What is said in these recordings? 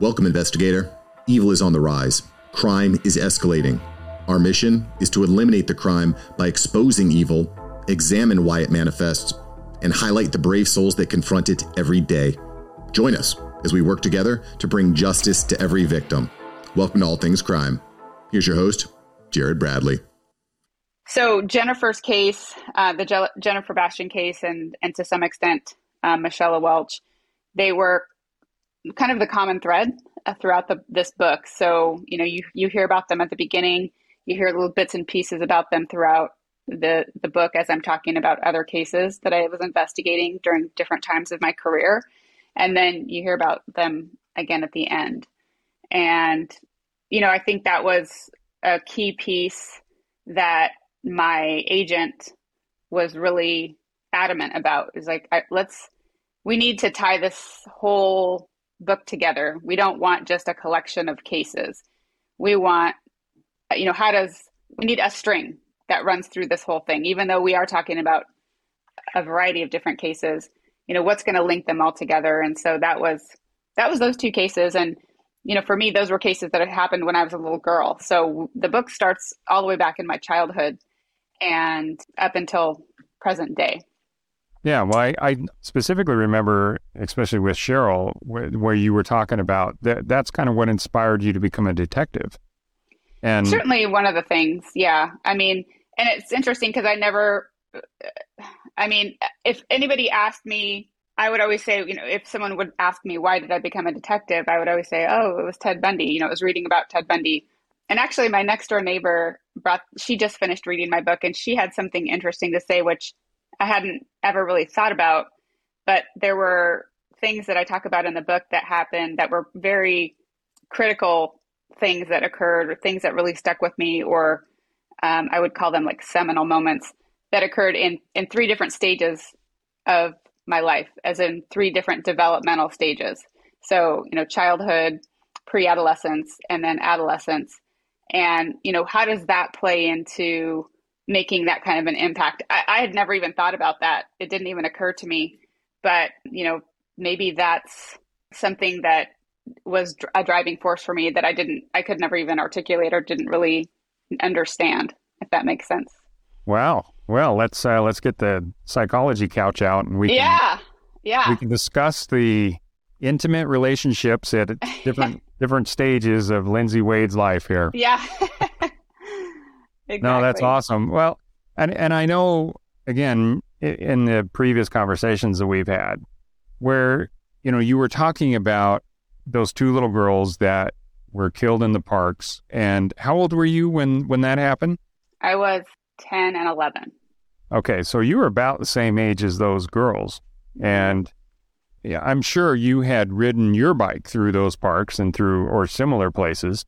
Welcome, investigator. Evil is on the rise. Crime is escalating. Our mission is to eliminate the crime by exposing evil, examine why it manifests, and highlight the brave souls that confront it every day. Join us as we work together to bring justice to every victim. Welcome to All Things Crime. Here's your host, Jared Bradley. So Jennifer's case, uh, the Je- Jennifer Bastian case, and and to some extent uh, Michelle Welch, they were kind of the common thread uh, throughout the, this book. So you know you you hear about them at the beginning, you hear little bits and pieces about them throughout the the book as I'm talking about other cases that I was investigating during different times of my career, and then you hear about them again at the end. And you know I think that was a key piece that my agent was really adamant about is like I, let's we need to tie this whole book together. We don't want just a collection of cases. We want you know how does we need a string that runs through this whole thing. Even though we are talking about a variety of different cases you know what's going to link them all together? And so that was that was those two cases. And you know for me those were cases that had happened when i was a little girl. So the book starts all the way back in my childhood and up until present day. Yeah, well, I, I specifically remember, especially with Cheryl, where, where, you were talking about that. That's kind of what inspired you to become a detective. And certainly one of the things, yeah. I mean, and it's interesting because I never, I mean, if anybody asked me, I would always say, you know, if someone would ask me why did I become a detective, I would always say, oh, it was Ted Bundy. You know, I was reading about Ted Bundy and actually, my next door neighbor brought, she just finished reading my book and she had something interesting to say, which I hadn't ever really thought about. But there were things that I talk about in the book that happened that were very critical things that occurred or things that really stuck with me, or um, I would call them like seminal moments that occurred in, in three different stages of my life, as in three different developmental stages. So, you know, childhood, pre adolescence, and then adolescence and you know how does that play into making that kind of an impact. I, I, had never even thought about that. It didn't even occur to me. But you know maybe that's something that was a driving force for me that i didn't i could never even articulate or didn't really understand if that makes sense. Wow. Well let's uh, let's get the psychology couch out and we can, yeah. Yeah. we can discuss the intimate relationships at different different stages of Lindsey Wade's life here. Yeah. exactly. No, that's awesome. Well, and and I know again in the previous conversations that we've had where you know you were talking about those two little girls that were killed in the parks and how old were you when when that happened? I was 10 and 11. Okay, so you were about the same age as those girls and yeah, I'm sure you had ridden your bike through those parks and through or similar places.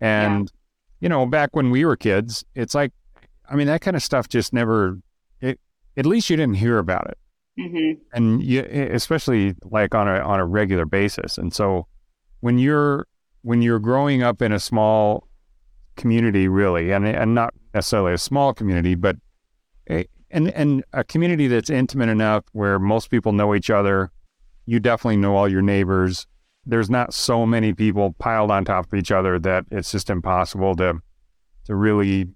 And, yeah. You know, back when we were kids, it's like, I mean, that kind of stuff just never, it, at least you didn't hear about it. Mm-hmm. And you, especially like on a, on a regular basis. And so when you're, when you're growing up in a small community, really, and, and not necessarily a small community, but a, and, and a community that's intimate enough where most people know each other, you definitely know all your neighbors. There's not so many people piled on top of each other that it's just impossible to to really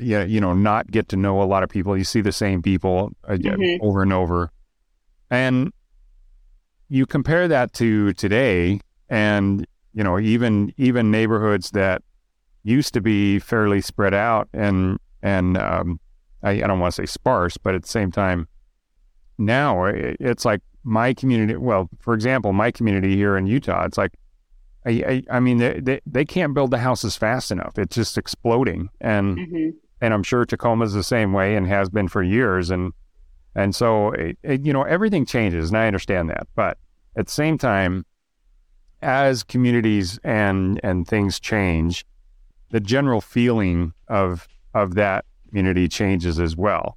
yeah, you know, not get to know a lot of people. You see the same people mm-hmm. over and over. And you compare that to today and you know, even even neighborhoods that used to be fairly spread out and and um, I, I don't want to say sparse, but at the same time, now it's like my community, well, for example, my community here in Utah, it's like, I, I, I mean, they, they, they, can't build the houses fast enough. It's just exploding. And, mm-hmm. and I'm sure Tacoma's the same way and has been for years. And, and so, it, it, you know, everything changes and I understand that. But at the same time, as communities and, and things change, the general feeling of, of that community changes as well.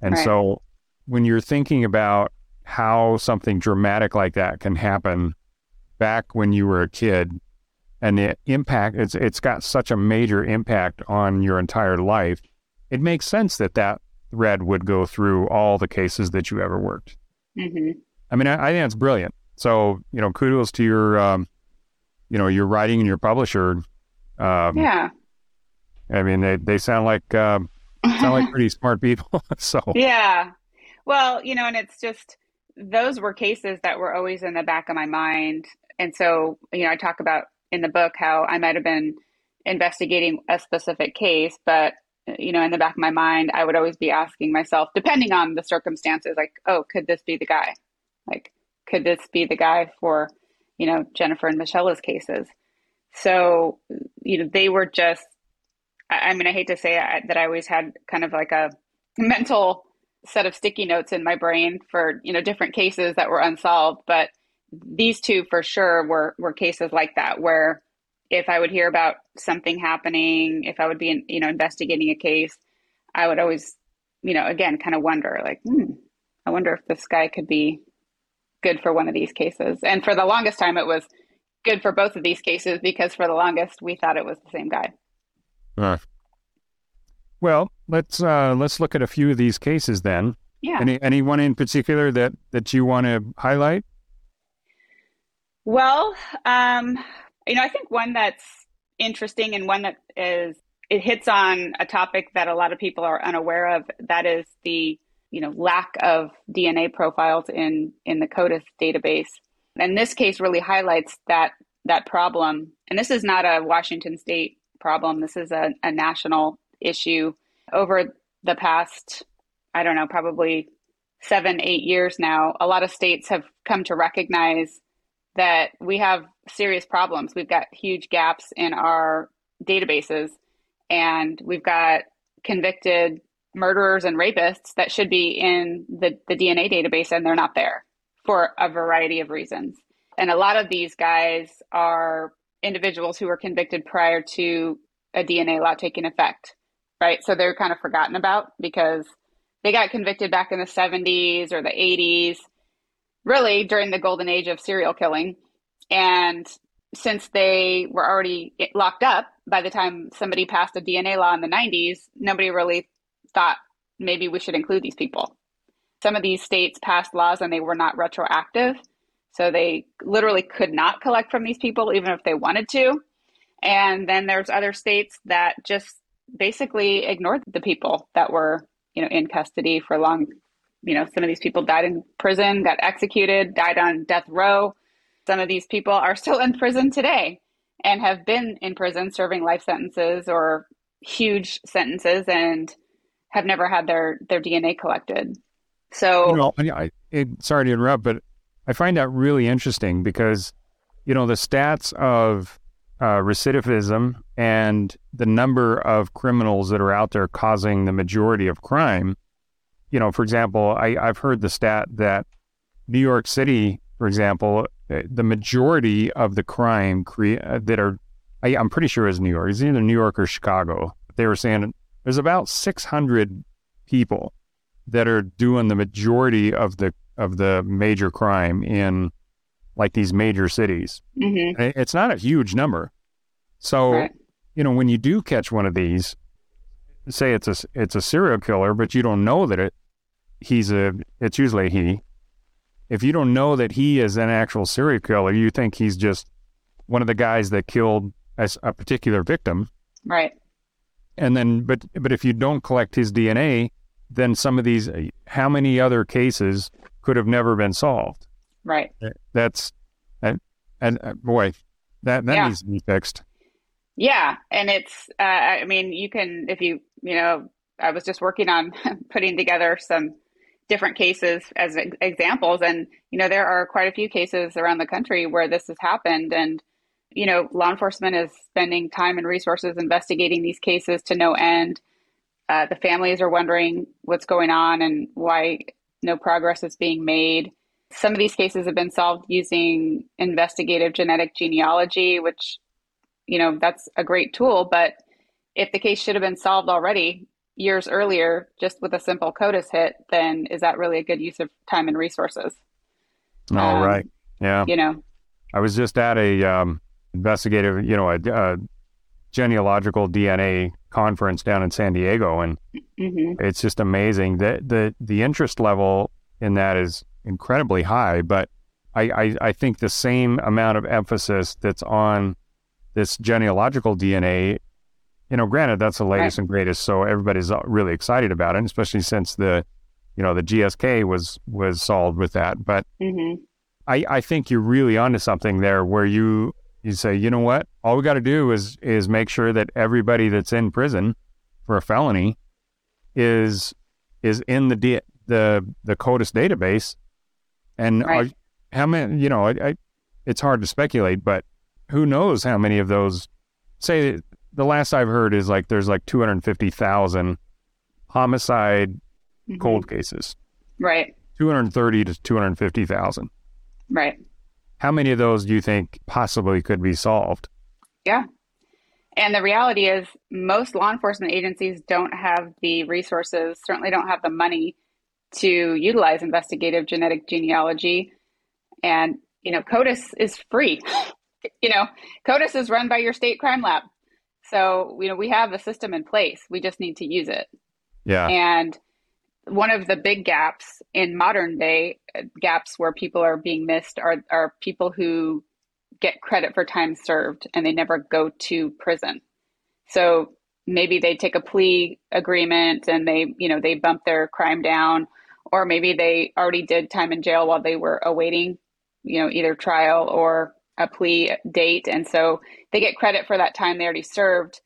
And right. so when you're thinking about how something dramatic like that can happen back when you were a kid and the impact it's it's got such a major impact on your entire life it makes sense that that thread would go through all the cases that you ever worked mm-hmm. i mean I, I, think that's brilliant so you know kudos to your um, you know, your writing and your publisher. Um, yeah. I mean, they, they sound like, uh, sound like pretty smart people. so, yeah. Well, you know, and it's just, those were cases that were always in the back of my mind. And so, you know, I talk about in the book how I might have been investigating a specific case, but you know, in the back of my mind, I would always be asking myself, depending on the circumstances, like, oh, could this be the guy? Like, could this be the guy for, you know, Jennifer and Michelle's cases? So, you know, they were just, I, I mean, I hate to say that I always had kind of like a mental set of sticky notes in my brain for, you know, different cases that were unsolved, but these two for sure were, were cases like that where if I would hear about something happening, if I would be, in, you know, investigating a case, I would always, you know, again, kind of wonder, like, hmm, I wonder if this guy could be good for one of these cases. And for the longest time, it was good for both of these cases because for the longest we thought it was the same guy. Uh, well, let's uh, let's look at a few of these cases then. Yeah. Any anyone in particular that that you want to highlight? Well, um, you know, I think one that's interesting and one that is it hits on a topic that a lot of people are unaware of. That is the you know lack of DNA profiles in in the CODIS database. And this case really highlights that that problem. And this is not a Washington State problem. This is a, a national issue. Over the past, I don't know, probably seven, eight years now, a lot of states have come to recognize that we have serious problems. We've got huge gaps in our databases, and we've got convicted murderers and rapists that should be in the, the DNA database, and they're not there for a variety of reasons. And a lot of these guys are individuals who were convicted prior to a DNA law taking effect, right? So they're kind of forgotten about because they got convicted back in the 70s or the 80s really during the golden age of serial killing. And since they were already locked up by the time somebody passed a DNA law in the 90s, nobody really thought maybe we should include these people. Some of these states passed laws and they were not retroactive. So they literally could not collect from these people even if they wanted to. And then there's other states that just basically ignored the people that were, you know, in custody for long you know, some of these people died in prison, got executed, died on death row. Some of these people are still in prison today and have been in prison serving life sentences or huge sentences and have never had their their DNA collected. So, you know, I, I, sorry to interrupt, but I find that really interesting because, you know, the stats of uh, recidivism and the number of criminals that are out there causing the majority of crime you know, for example, I, I've heard the stat that New York City, for example, uh, the majority of the crime cre- uh, that are, I, am pretty sure is New York. It's either New York or Chicago. They were saying there's about 600 people that are doing the majority of the of the major crime in like these major cities. Mm-hmm. It's not a huge number. So, right. you know, when you do catch one of these, say it's a it's a serial killer, but you don't know that it he's a, it's usually a he. If you don't know that he is an actual serial killer, you think he's just one of the guys that killed a, a particular victim. Right. And then, but, but if you don't collect his DNA, then some of these, how many other cases could have never been solved? Right. That's, and, and uh, boy, that, that yeah. needs to be fixed. Yeah. And it's, uh, I mean, you can, if you, you know, I was just working on putting together some different cases as examples. And, you know, there are quite a few cases around the country where this has happened. And, you know, law enforcement is spending time and resources investigating these cases to no end. Uh, the families are wondering what's going on and why no progress is being made. Some of these cases have been solved using investigative genetic genealogy, which, you know, that's a great tool. But if the case should have been solved already, years earlier just with a simple CODIS hit, then is that really a good use of time and resources? All um, right, Yeah. You know, I was just at a um, investigative, you know, a, a, genealogical DNA conference down in San Diego, and mm-hmm. it's just amazing that the the interest level in that is incredibly high. But I, I, I think the same amount of emphasis that's on this genealogical DNA, you know, granted that's the latest right. and greatest, so everybody's uh, really excited about it, especially since the, you know, the GSK was was solved with that. But mm-hmm. I, I think you're really onto something there, where you you say, you know what, all we got to do is is make sure that everybody that's in prison for a felony is is in the D, the the CODIS database, and right. are, how many? You know, I, I, it's hard to speculate, but who knows how many of those? Say the last I've heard is like there's like 250,000 homicide mm-hmm. cold cases. Right. 230 to 250,000. Right. How many of those do you think possibly could be solved? Yeah. And the reality is, most law enforcement agencies don't have the resources, certainly don't have the money to utilize investigative genetic genealogy. And, you know, CODIS is free. you know, CODIS is run by your state crime lab. So, you know, we have a system in place. We just need to use it. Yeah. And one of the big gaps in modern day uh, gaps where people are being missed are, are people who get credit for time served and they never go to prison. So maybe they take a plea agreement and they, you know, they bump their crime down, or maybe they already did time in jail while they were awaiting, you know, either trial or a plea date. And so they get credit for that time they already served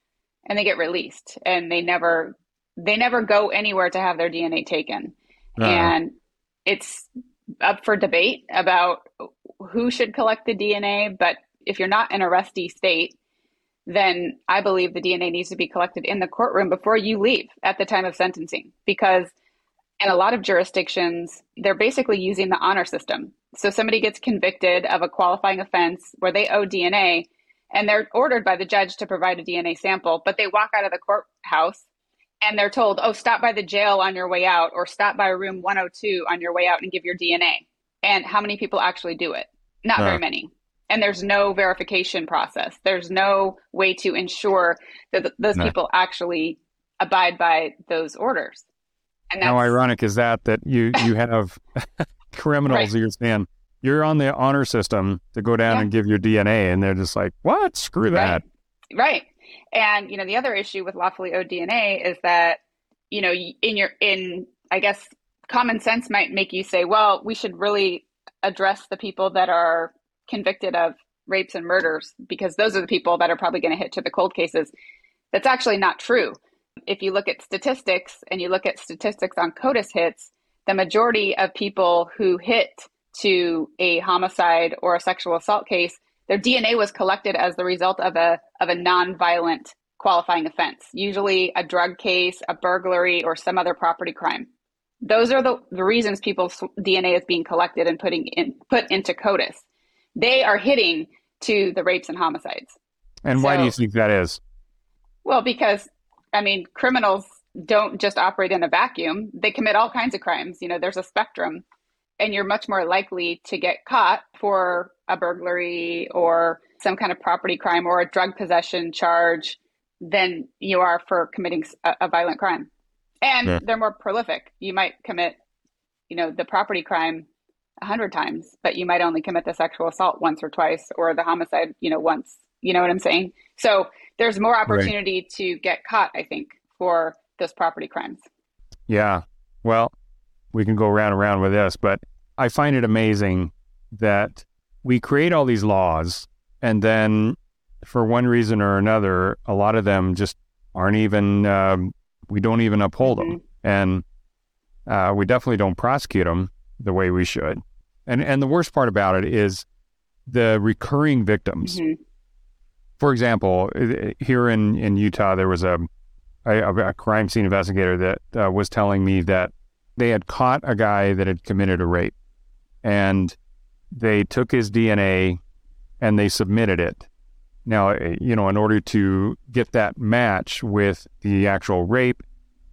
and they get released and they never they never go anywhere to have their DNA taken. Uh-huh. And it's up for debate about who should collect the DNA, but if you're not in a arrestee state, then I believe the DNA needs to be collected in the courtroom before you leave at the time of sentencing. Because in a lot of jurisdictions, they're basically using the honor system. So somebody gets convicted of a qualifying offense where they owe DNA and they're ordered by the judge to provide a DNA sample, but they walk out of the courthouse and they're told, oh, stop by the jail on your way out or stop by room 102 on your way out and give your DNA. And how many people actually do it? Not very many. And there's no verification process. There's no way to ensure that th- those no. people actually abide by those orders. And how ironic is that that you you have criminals right. you're saying you're on the honor system to go down yeah. and give your DNA, and they're just like, what? Screw that. Right. right. And you know the other issue with lawfully owed DNA is that you know in your in I guess common sense might make you say, well, we should really address the people that are convicted of rapes and murders because those are the people that are probably going to hit to the cold cases. That's actually not true. If you look at statistics and you look at statistics on CODIS hits, the majority of people who hit to a homicide or a sexual assault case, their DNA was collected as the result of a of a non-violent qualifying offense, usually a drug case, a burglary, or some other property crime. Those are the, the reasons people's DNA is being collected and putting in put into CODIS. They are hitting to the rapes and homicides. And why do you think that is? Well, because I mean, criminals don't just operate in a vacuum. They commit all kinds of crimes. You know, there's a spectrum and you're much more likely to get caught for a burglary or some kind of property crime or a drug possession charge than you are for committing a, a violent crime. And yeah. they're more prolific. You might commit, you know, the property crime a hundred times, but you might only commit the sexual assault once or twice or the homicide, you know, once. You know what I'm saying? So there's more opportunity right. to get caught, I think, for those property crimes. Yeah. Well, we can go round and round with this, but I find it amazing that we create all these laws and then for one reason or another, a lot of them just aren't even, um, we don't even uphold mm-hmm. them. And uh, we definitely don't prosecute them the way we should. And, and the worst part about it is the recurring victims. Mm-hmm. For example, here in, in Utah, there was a, a, a crime scene investigator that uh, was telling me that they had caught a guy that had committed a rape and they took his DNA and they submitted it. Now, eh, you know, in order to get that match with the actual rape,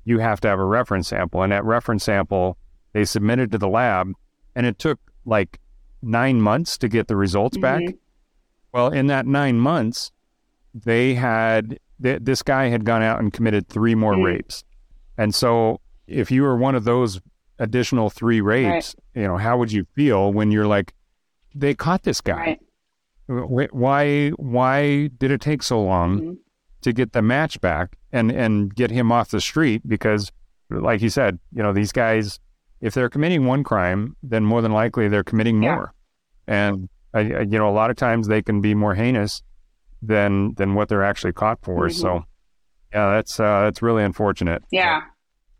you have to have a reference sample. And that reference sample they submitted to the lab, and it took like nine months to get the results mm-hmm. back. Well, in that nine months, they had th- this guy had gone out and committed three more mm-hmm. rapes. And so, if you were one of those additional three rapes, right. you know, how would you feel when you're like, they caught this guy. Right. Why why did it take so long mm-hmm. to get the match back and and get him off the street? Because, like you said, you know these guys, if they're committing one crime, then more than likely they're committing more, yeah. and I, I, you know a lot of times they can be more heinous than than what they're actually caught for. Mm-hmm. So, yeah, that's uh, that's really unfortunate. Yeah,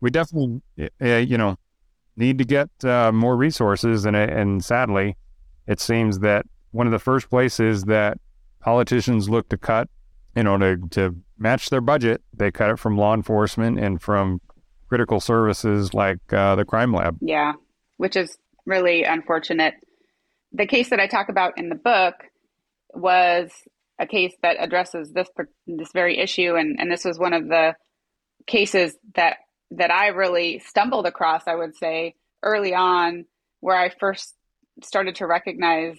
we definitely, uh, you know, need to get uh, more resources, and and sadly, it seems that one of the first places that politicians look to cut in order to match their budget, they cut it from law enforcement and from critical services like uh, the crime lab. Yeah, which is really unfortunate. The case that I talk about in the book was a case that addresses this this very issue, and and this was one of the cases that that I really stumbled across. I would say early on, where I first started to recognize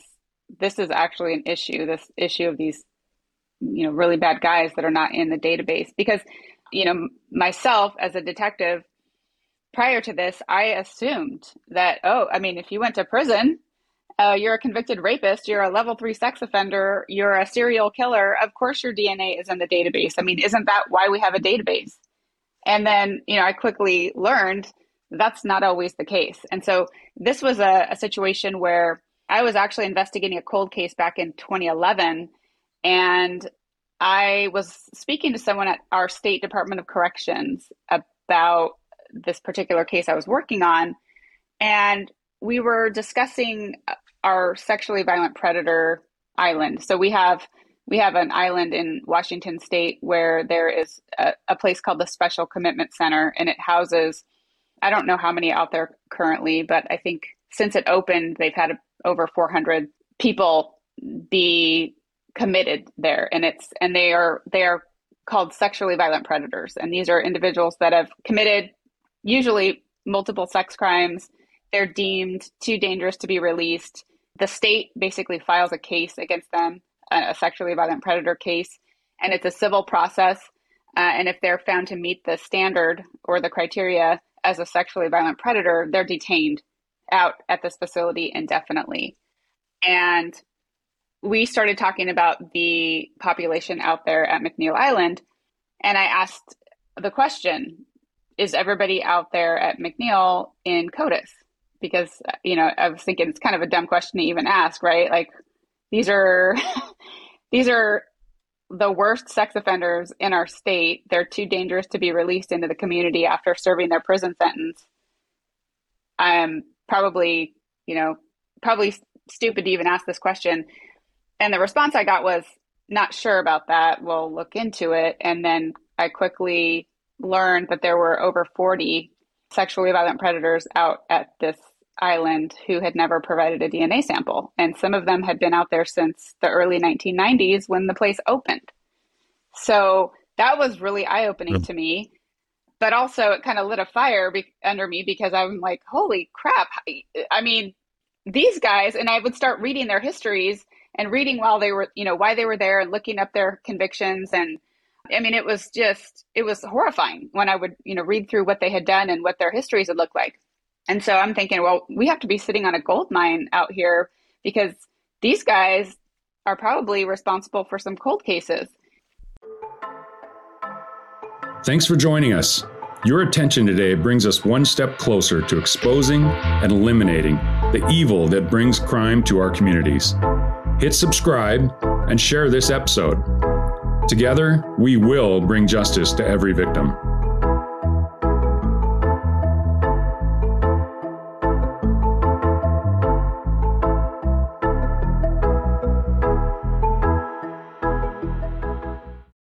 this is actually an issue. This issue of these you know really bad guys that are not in the database because you know myself as a detective prior to this i assumed that oh i mean if you went to prison uh, you're a convicted rapist, you're a level three sex offender, you're a serial killer, of course your DNA is in the database. I mean, isn't that why we have a database? And then, you know, I quickly learned that's not always the case. And so this was a, a situation where I was actually investigating a cold case back in 2011. And I was speaking to someone at our state Department of Corrections about this particular case I was working on. And we were discussing our sexually violent predator island. So we have we have an island in Washington State where there is a, a, place called the Special Commitment Center, and it houses I don't know how many out there currently, but I think since it opened, they've had over 400 people be committed there, and it's and they are they are called sexually violent predators, and these are individuals that have committed usually multiple sex crimes. They're deemed too dangerous to be released the state basically files a case against them, a sexually violent predator case, and it's a civil process. Uh, and if they're found to meet the standard or the criteria as a sexually violent predator, they're detained out at this facility indefinitely. And we started talking about the population out there at McNeil Island. And I asked the question Is everybody out there at McNeil in CODIS? Because uh, you know I was thinking it's kind of a dumb question to even ask, right? Like these are these are the worst sex offenders in our state. They're too dangerous to be released into the community after serving their prison sentence. I'm probably, you know, probably stupid to even ask this question. And the response I got was not sure about that. We'll look into it. And then I quickly learned that there were over 40 sexually violent predators out at this island who had never provided a DNA sample. And some of them had been out there since the early 1990s when the place opened. So that was really eye opening mm. to me. But also, it kind of lit a fire be- under me because I'm like, holy crap. I mean, these guys, and I would start reading their histories and reading while they were, you know, why they were there and looking up their convictions. And I mean, it was just, it was horrifying when I would, you know, read through what they had done and what their histories had looked like. And so I'm thinking, well, we have to be sitting on a gold mine out here because these guys are probably responsible for some cold cases. Thanks for joining us. Your attention today brings us one step closer to exposing and eliminating the evil that brings crime to our communities. Hit subscribe and share this episode. Together, we will bring justice to every victim.